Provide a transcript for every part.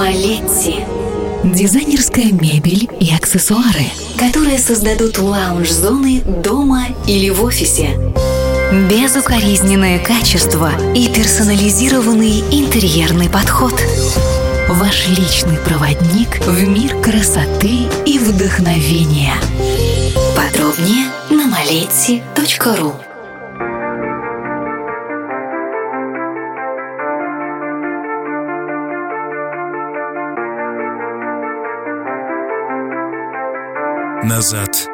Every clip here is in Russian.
Малетти. Дизайнерская мебель и аксессуары, которые создадут лаунж-зоны дома или в офисе. Безукоризненное качество и персонализированный интерьерный подход. Ваш личный проводник в мир красоты и вдохновения. Подробнее на maleti.ru Назад.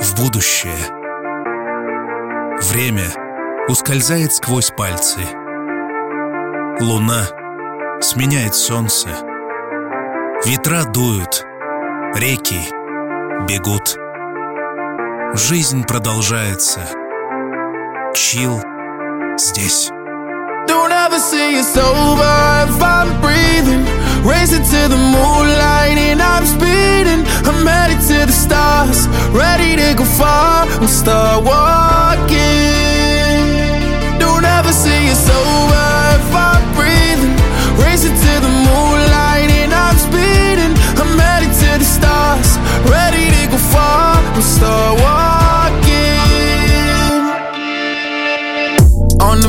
В будущее. Время ускользает сквозь пальцы. Луна сменяет солнце. Ветра дуют. Реки бегут. Жизнь продолжается. Чил здесь. Don't ever say it's over if I'm breathing. Racing to the moonlight and I'm speeding. I'm headed to the stars, ready to go far. I'm start walking. Don't ever say it's over if I'm breathing. Racing to the moonlight and I'm speeding. I'm headed to the stars, ready to go far. I'm start walking. On a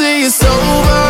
Say it's over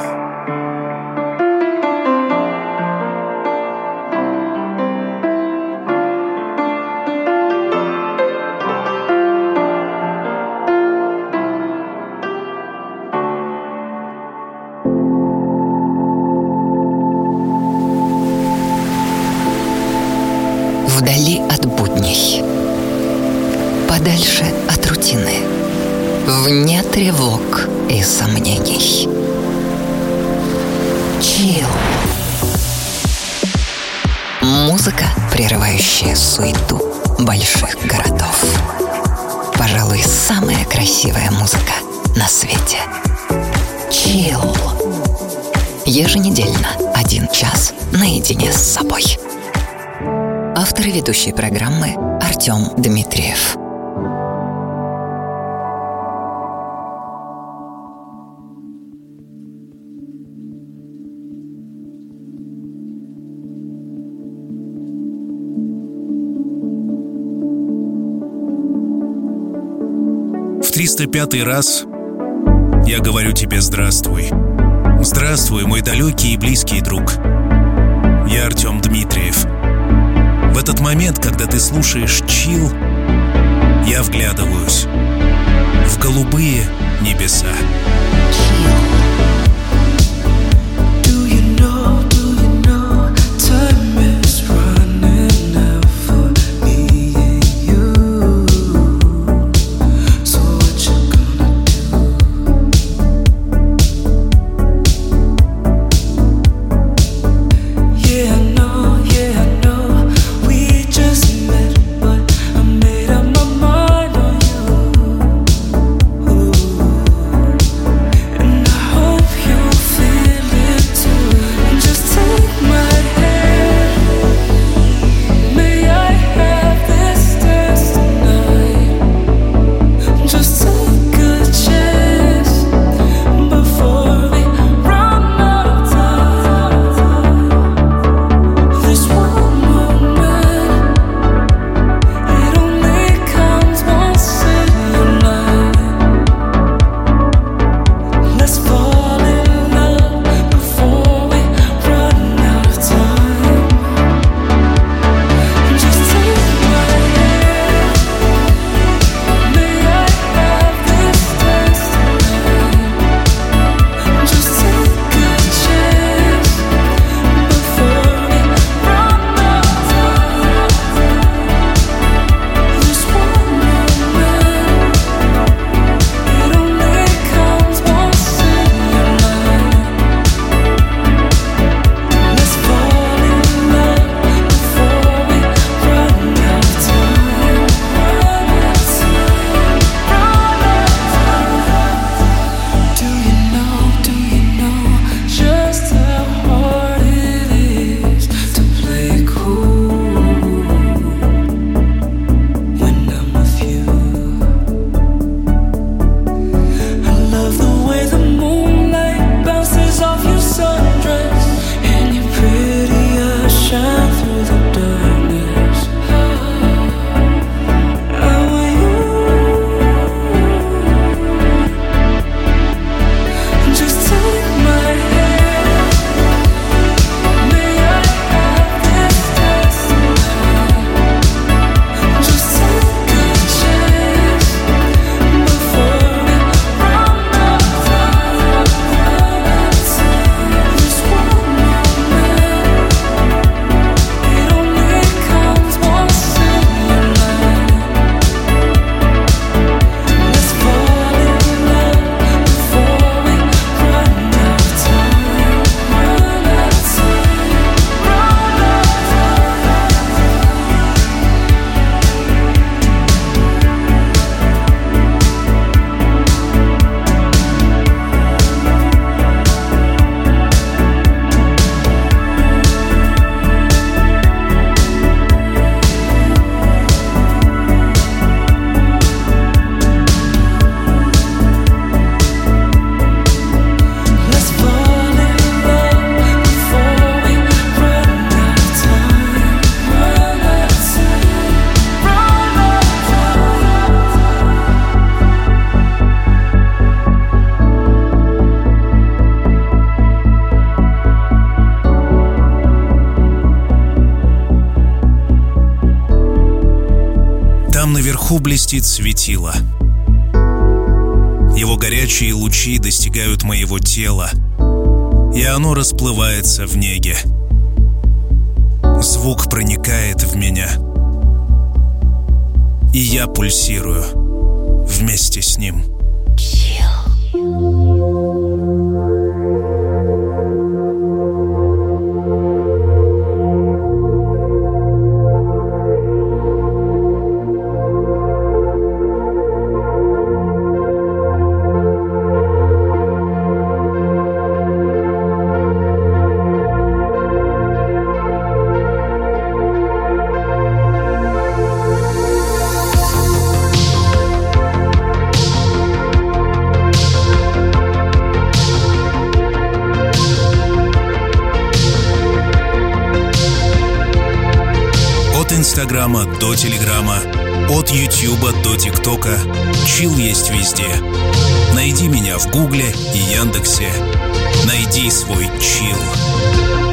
Ведущий программы Артем Дмитриев. в 305 раз я говорю тебе здравствуй. Здравствуй, мой далекий и близкий друг. Я Артем Дмитриев. В этот момент, когда ты слушаешь чил, я вглядываюсь в голубые небеса. Chill. Блестит светило. Его горячие лучи достигают моего тела, и оно расплывается в неге. Звук проникает в меня, и я пульсирую Инстаграма до Телеграма, от Ютьюба до ТикТока. Чил есть везде. Найди меня в Гугле и Яндексе. Найди свой чил.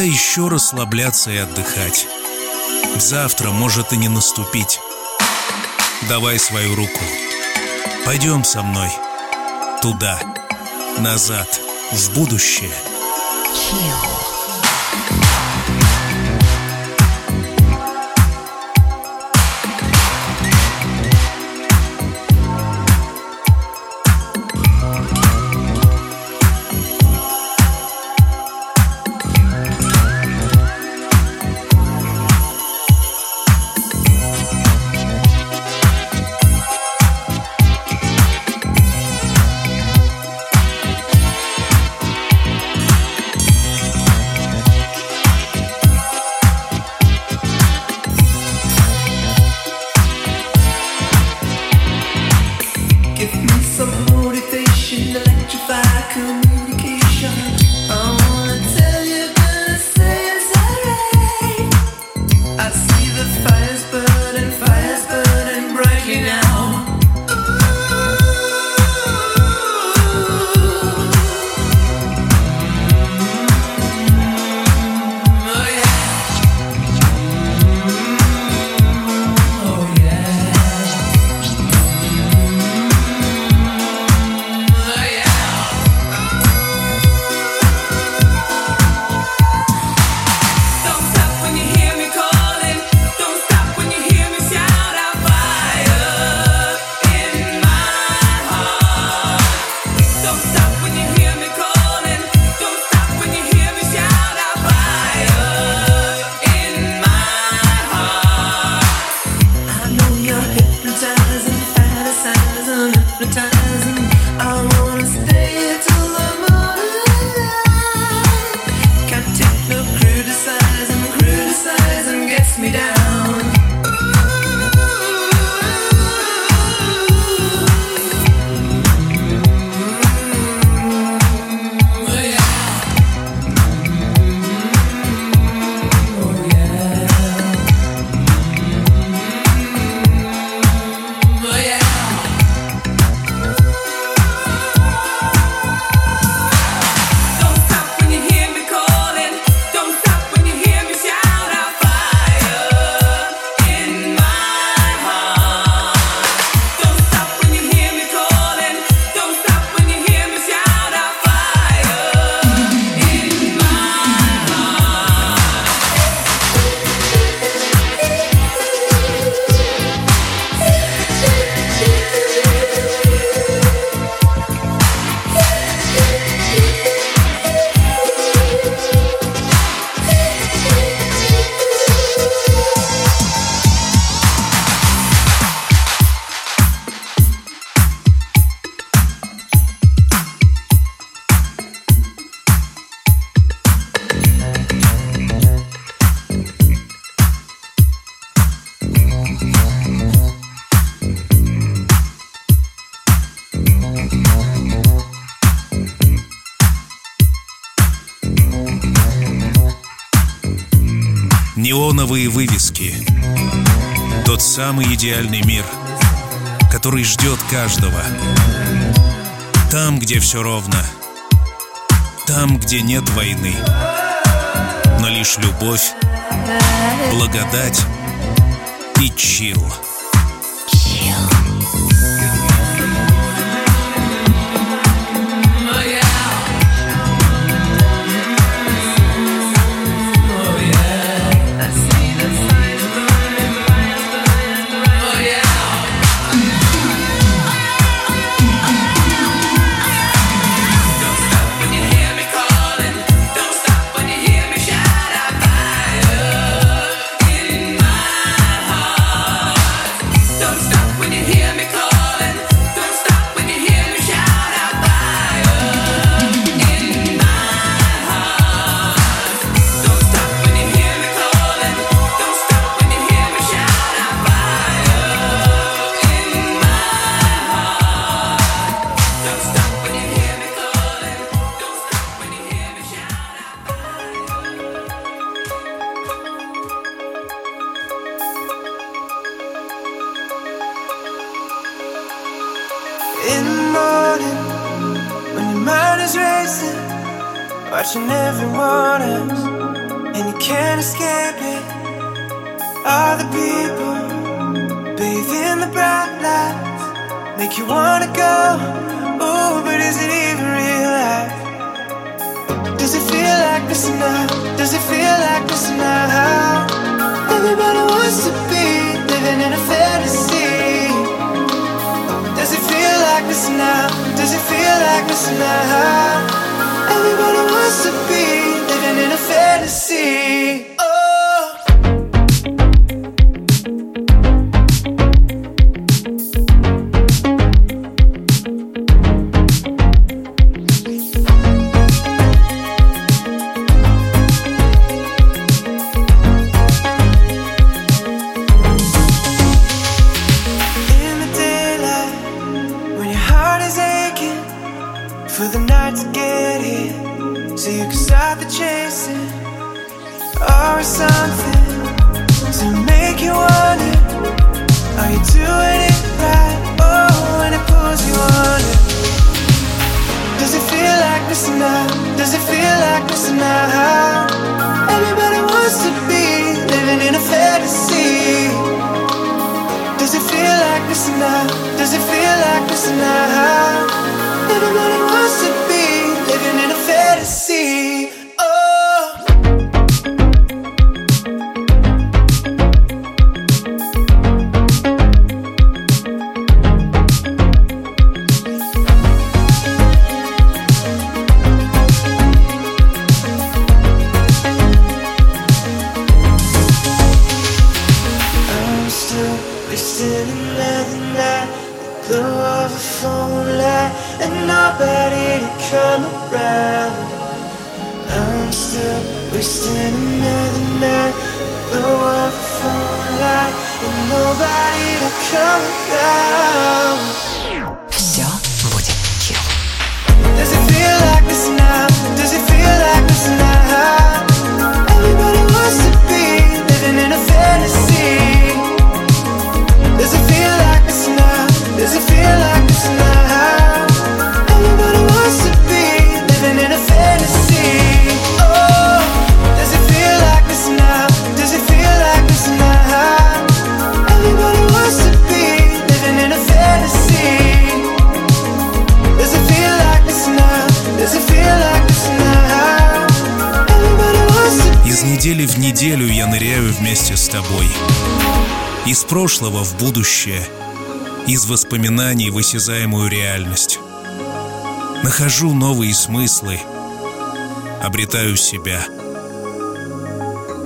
Еще расслабляться и отдыхать. Завтра может и не наступить. Давай свою руку. Пойдем со мной. Туда. Назад. В будущее. Chill. Самый идеальный мир, который ждет каждого. Там, где все ровно. Там, где нет войны. Но лишь любовь, благодать и чил. Прошлого в будущее, из воспоминаний в осязаемую реальность. Нахожу новые смыслы, обретаю себя.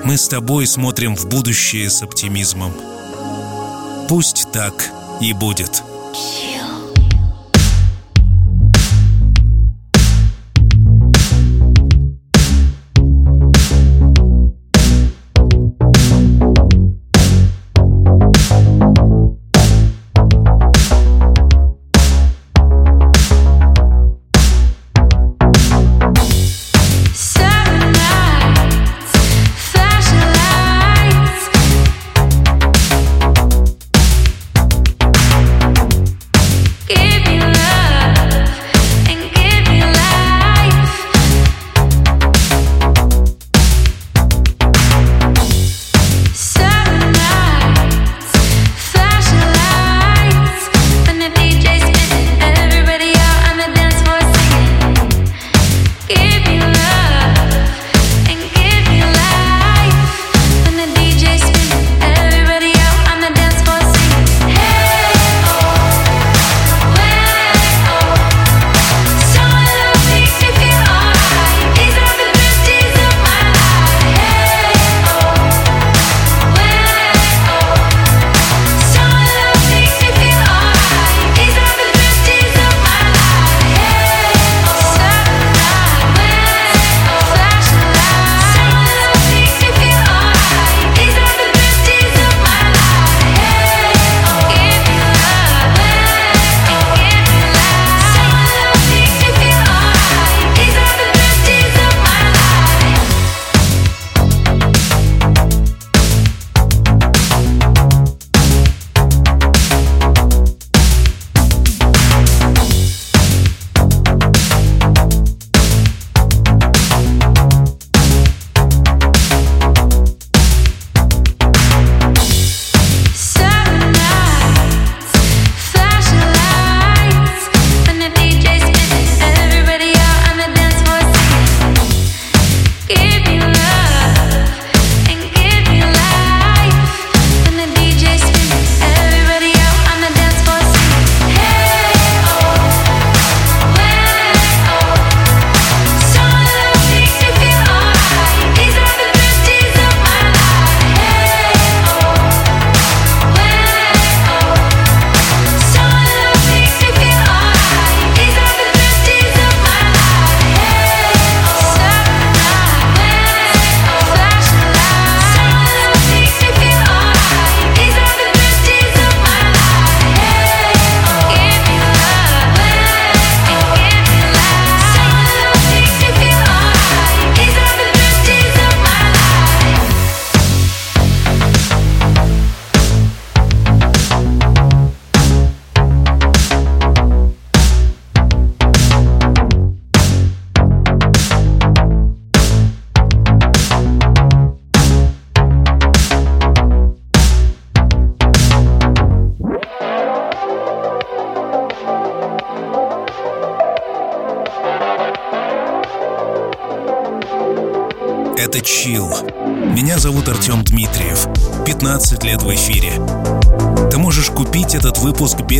Мы с тобой смотрим в будущее с оптимизмом. Пусть так и будет.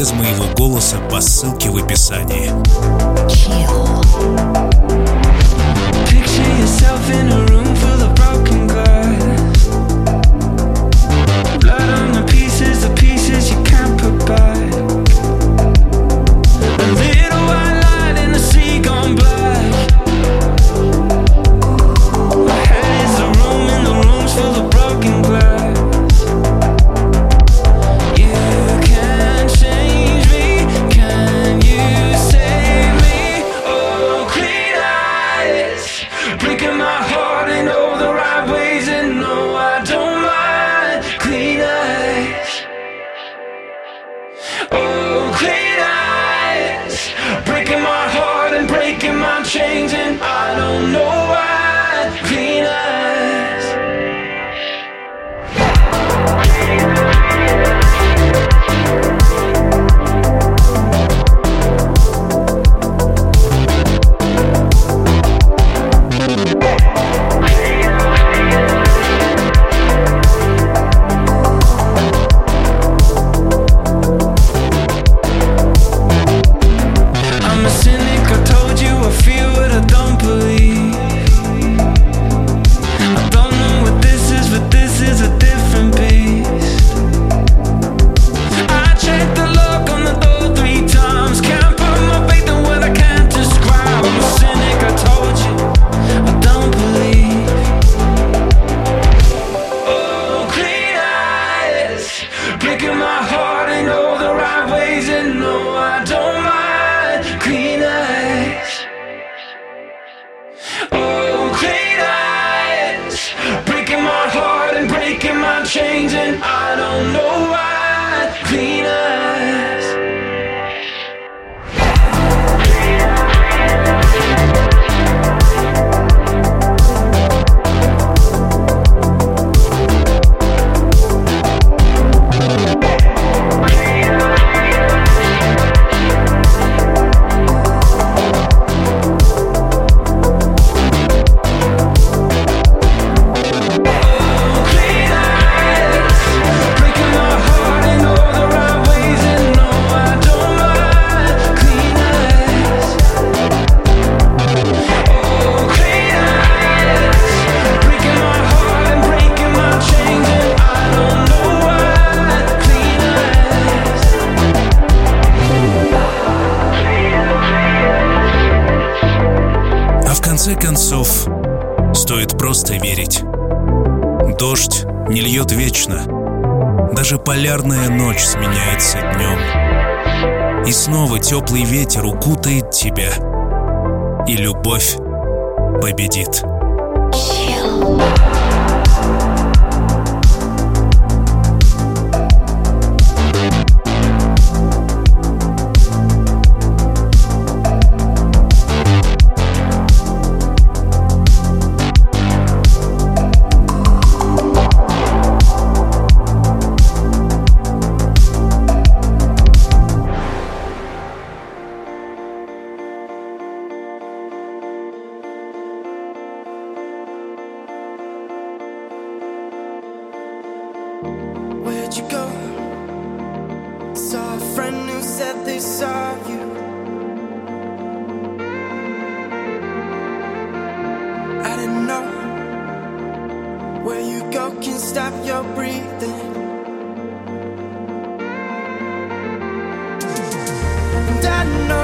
Без моего голоса по ссылке в описании. Chill. Теплый ветер укутает тебя. И любовь победит. I know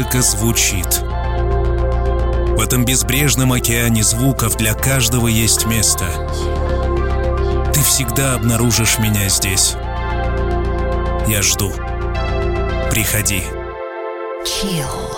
музыка звучит. В этом безбрежном океане звуков для каждого есть место. Ты всегда обнаружишь меня здесь. Я жду. Приходи. Chill.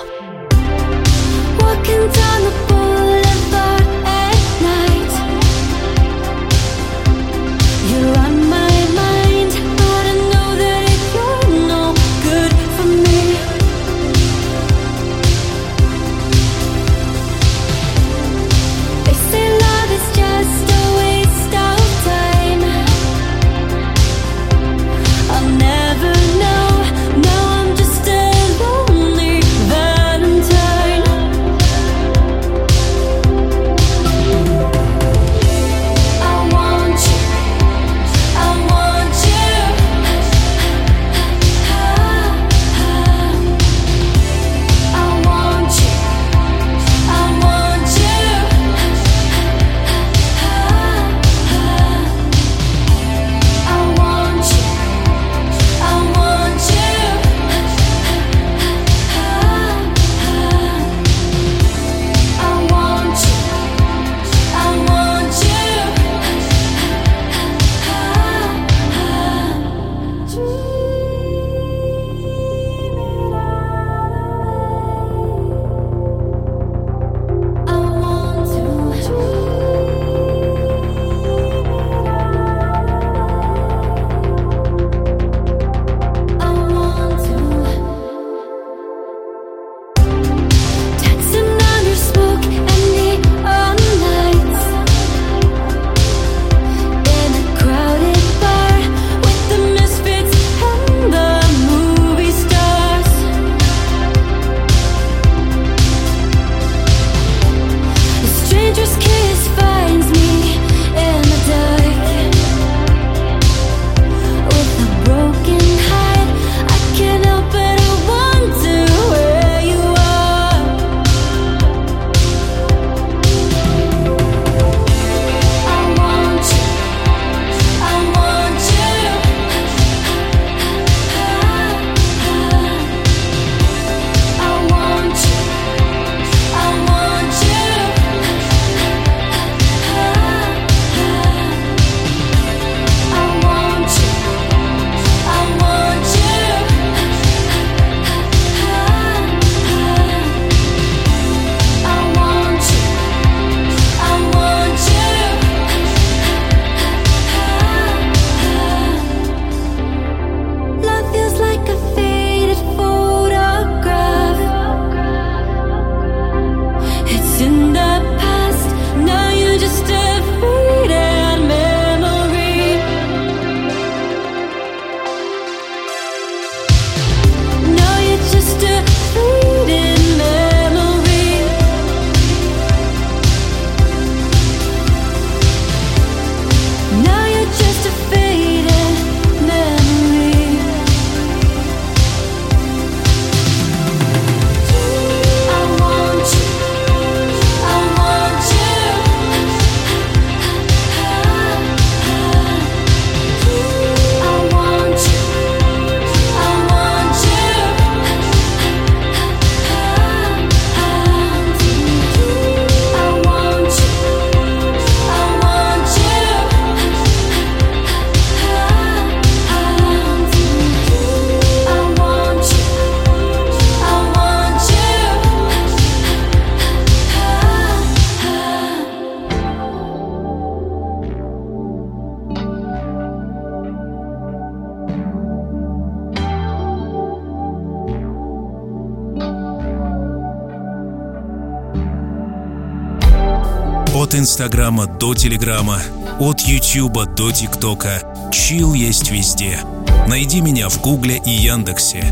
Инстаграма до Телеграма, от Ютуба до ТикТока. Чил есть везде. Найди меня в Гугле и Яндексе.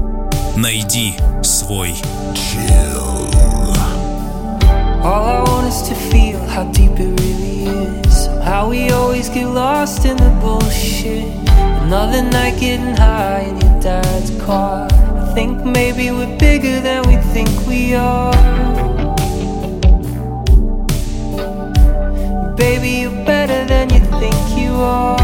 Найди свой Chill. All I want is to feel how deep it really is. How we always get lost in the bullshit. Another night getting high in your dad's car. I think maybe we're bigger than we think we are. Baby, you're better than you think you are.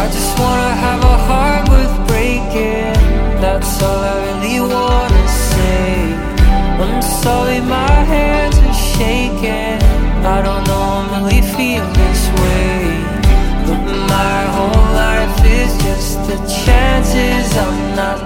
I just wanna have a heart worth breaking. That's all I really wanna say. I'm sorry, my hands are shaking. I don't normally feel this way. But my whole life is just the chances I'm not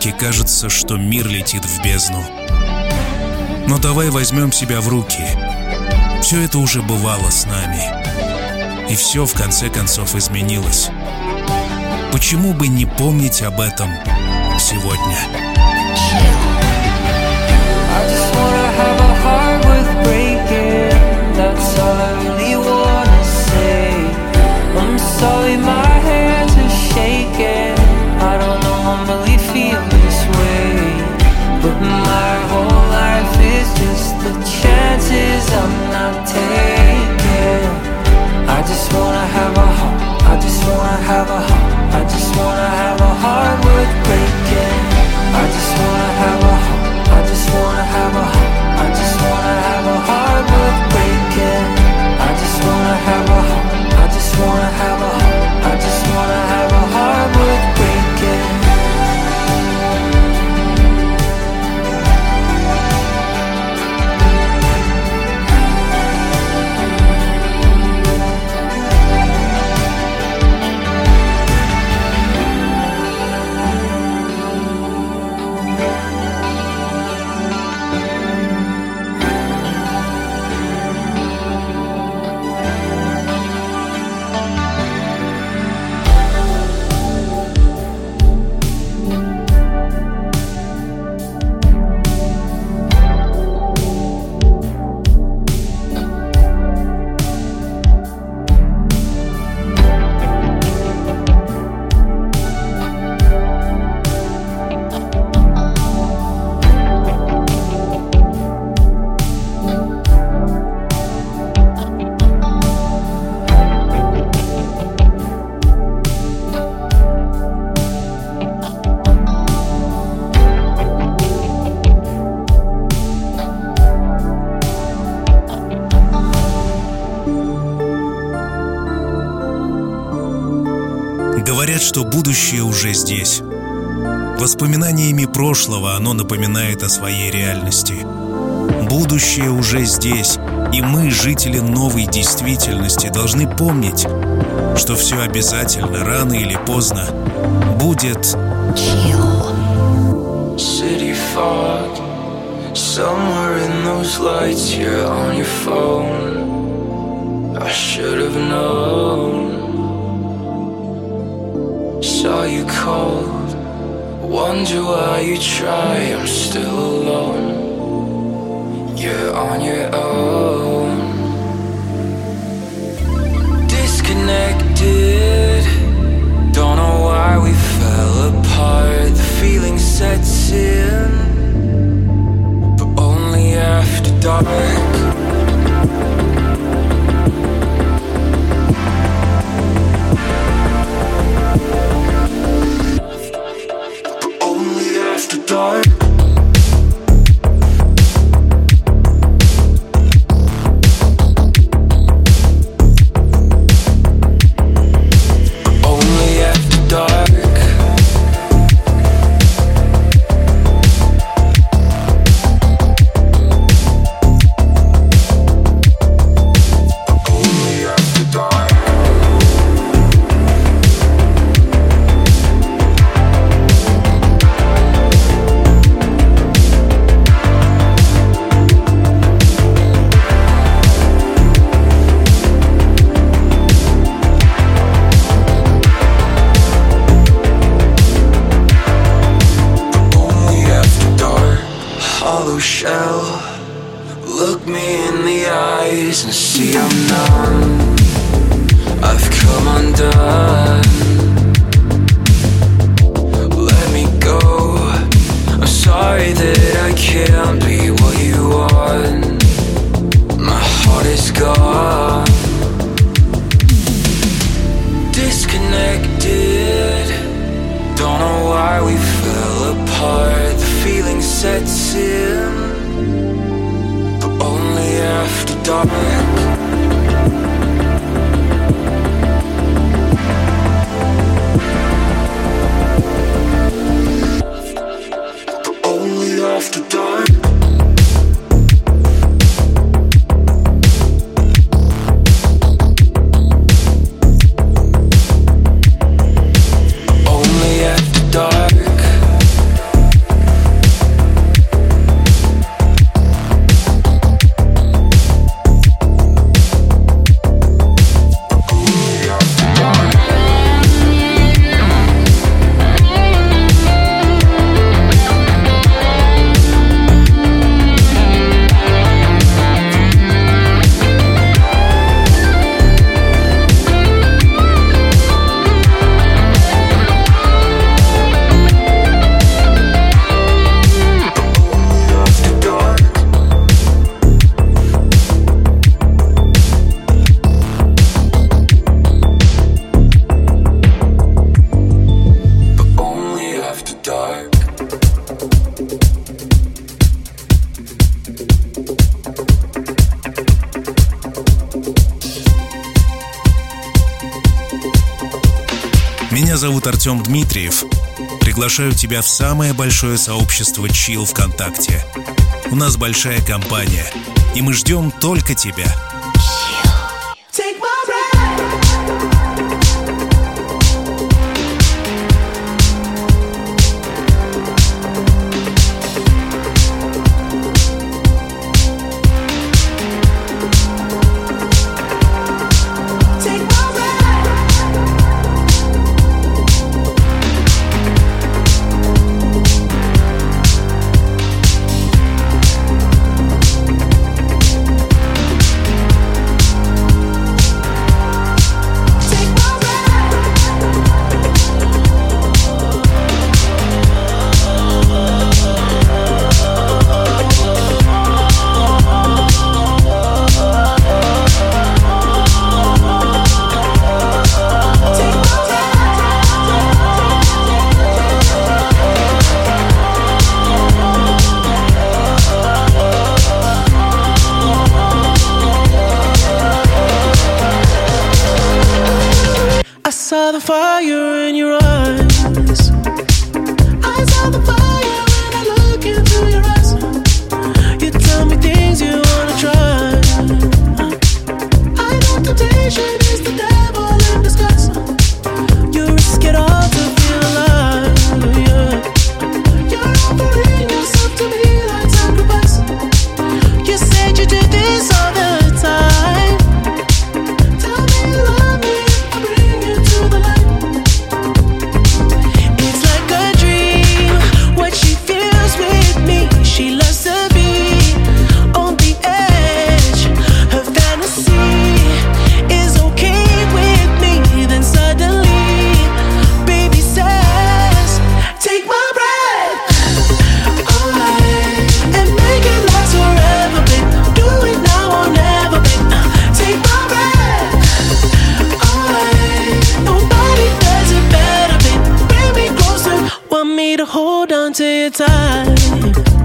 порядке кажется, что мир летит в бездну. Но давай возьмем себя в руки. Все это уже бывало с нами. И все в конце концов изменилось. Почему бы не помнить об этом сегодня? оно напоминает о своей реальности. Будущее уже здесь, и мы, жители новой действительности, должны помнить, что все обязательно, рано или поздно, будет... Saw you cold. Wonder why you try, I'm still alone. You're on your own. Disconnected, don't know why we fell apart. The feeling sets in, but only after dark. dark. приглашаю тебя в самое большое сообщество Chill ВКонтакте. У нас большая компания, и мы ждем только тебя. to your time.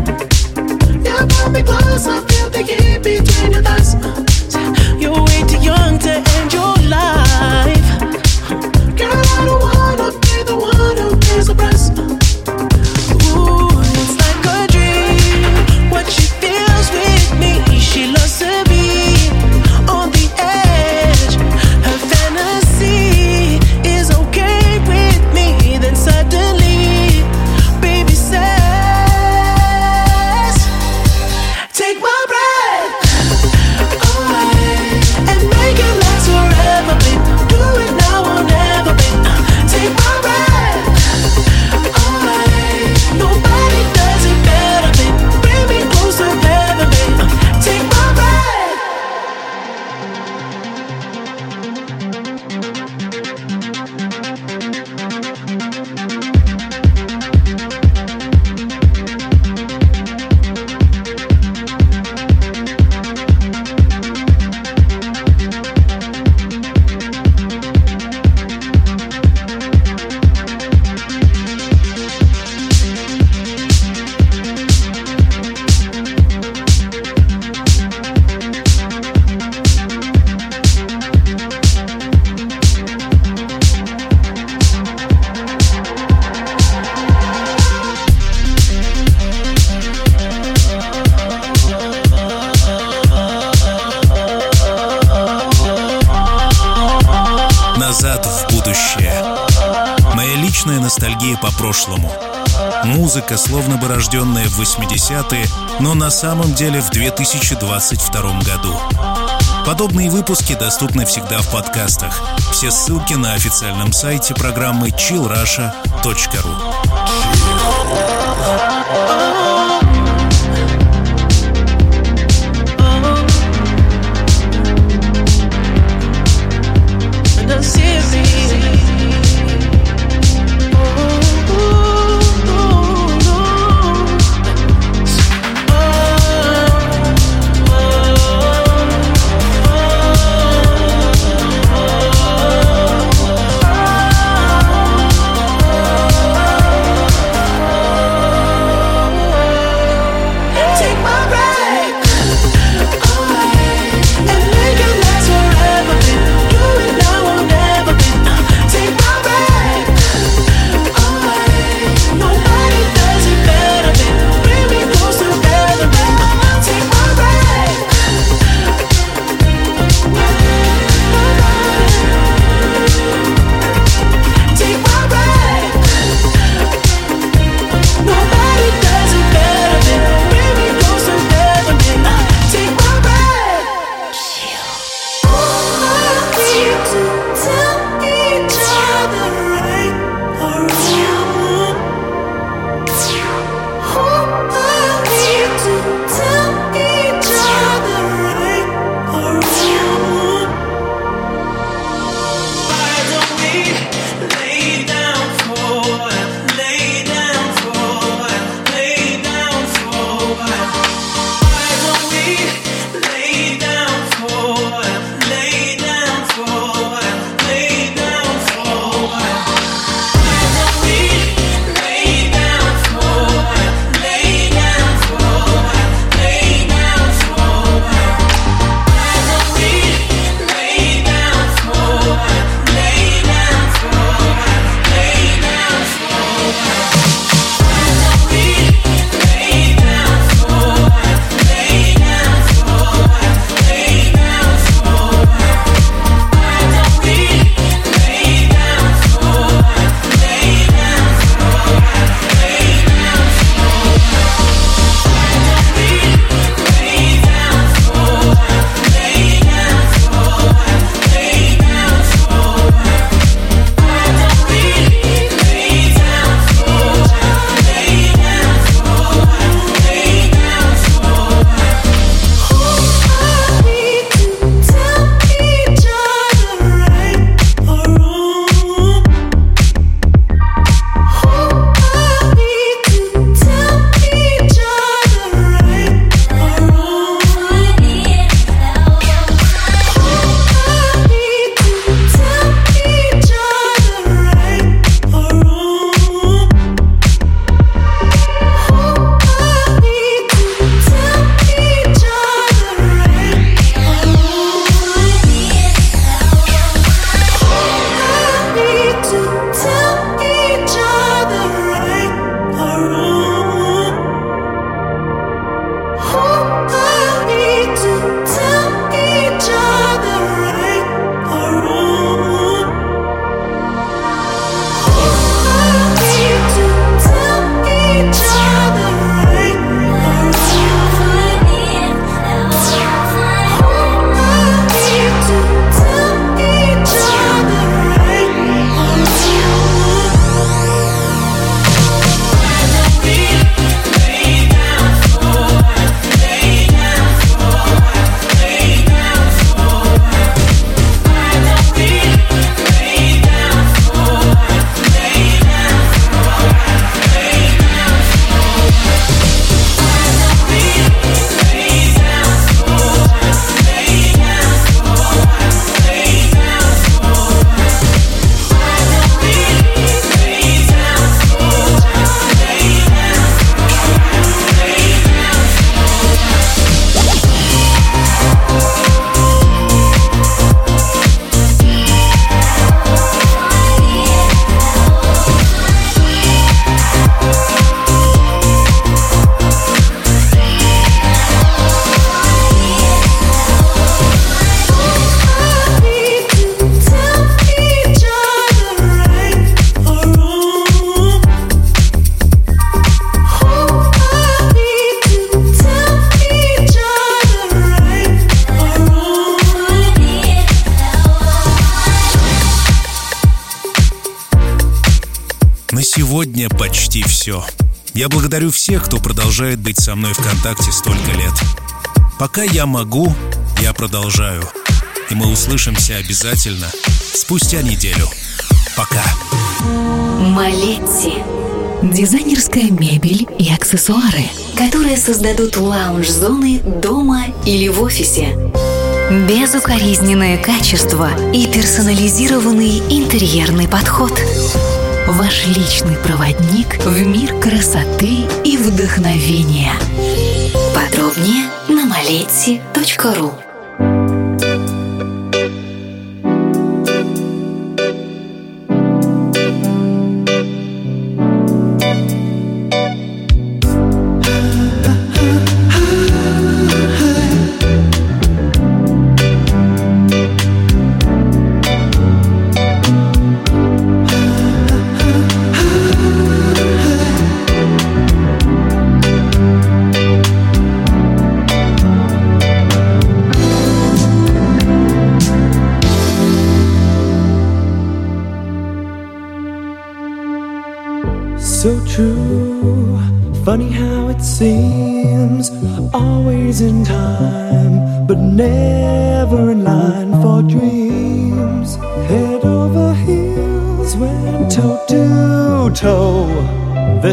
в 80-е, но на самом деле в 2022 году. Подобные выпуски доступны всегда в подкастах. Все ссылки на официальном сайте программы chillrusha.ru продолжает быть со мной ВКонтакте столько лет. Пока я могу, я продолжаю. И мы услышимся обязательно спустя неделю. Пока. Малетти. Дизайнерская мебель и аксессуары, которые создадут лаунж-зоны дома или в офисе. Безукоризненное качество и персонализированный интерьерный подход – Ваш личный проводник в мир красоты и вдохновения. Подробнее на малетти.ру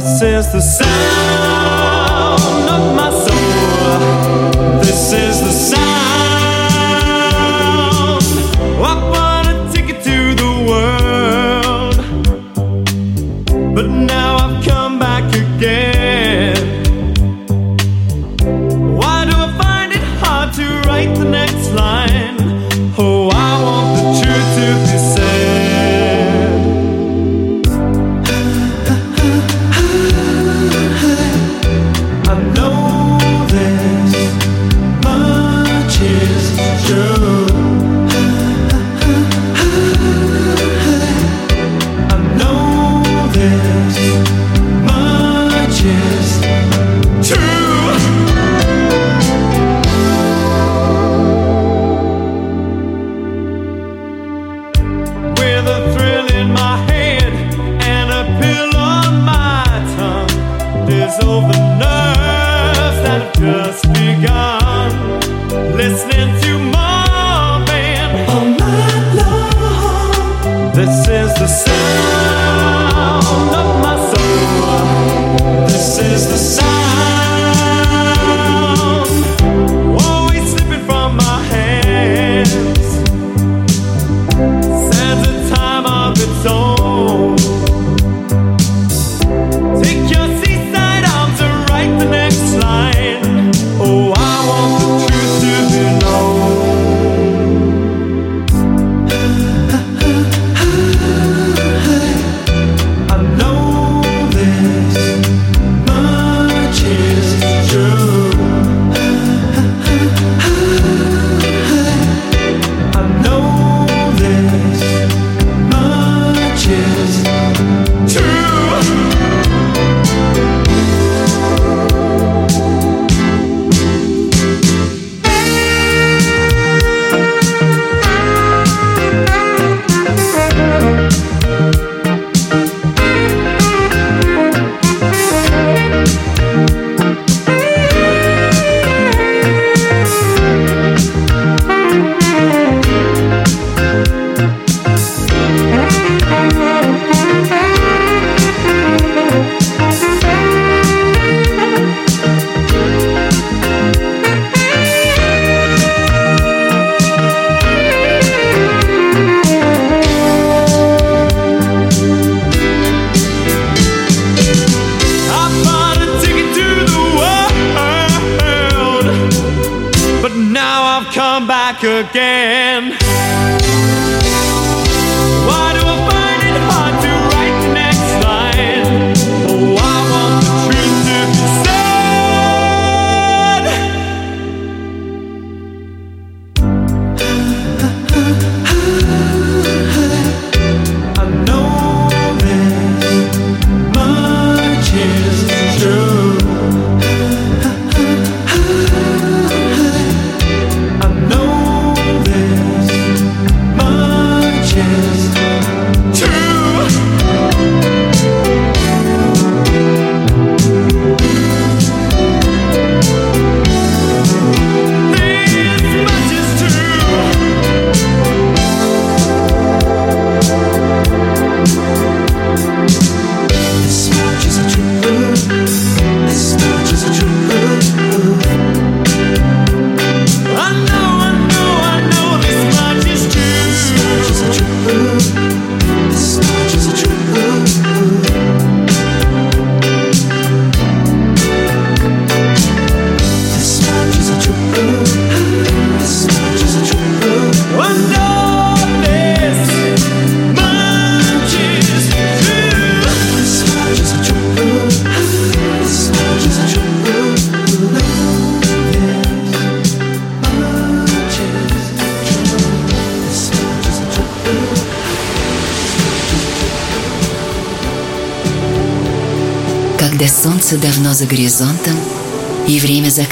since the sun.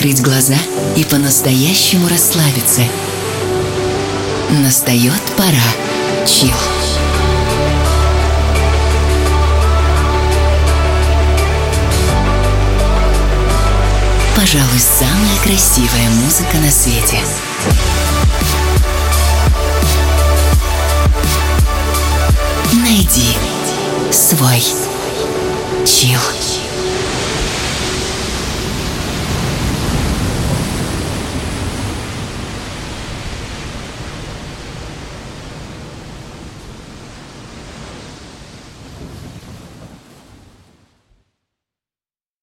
Закрыть глаза и по-настоящему расслабиться. Настает пора. Чил. Пожалуй, самая красивая музыка на свете. Найди свой чил.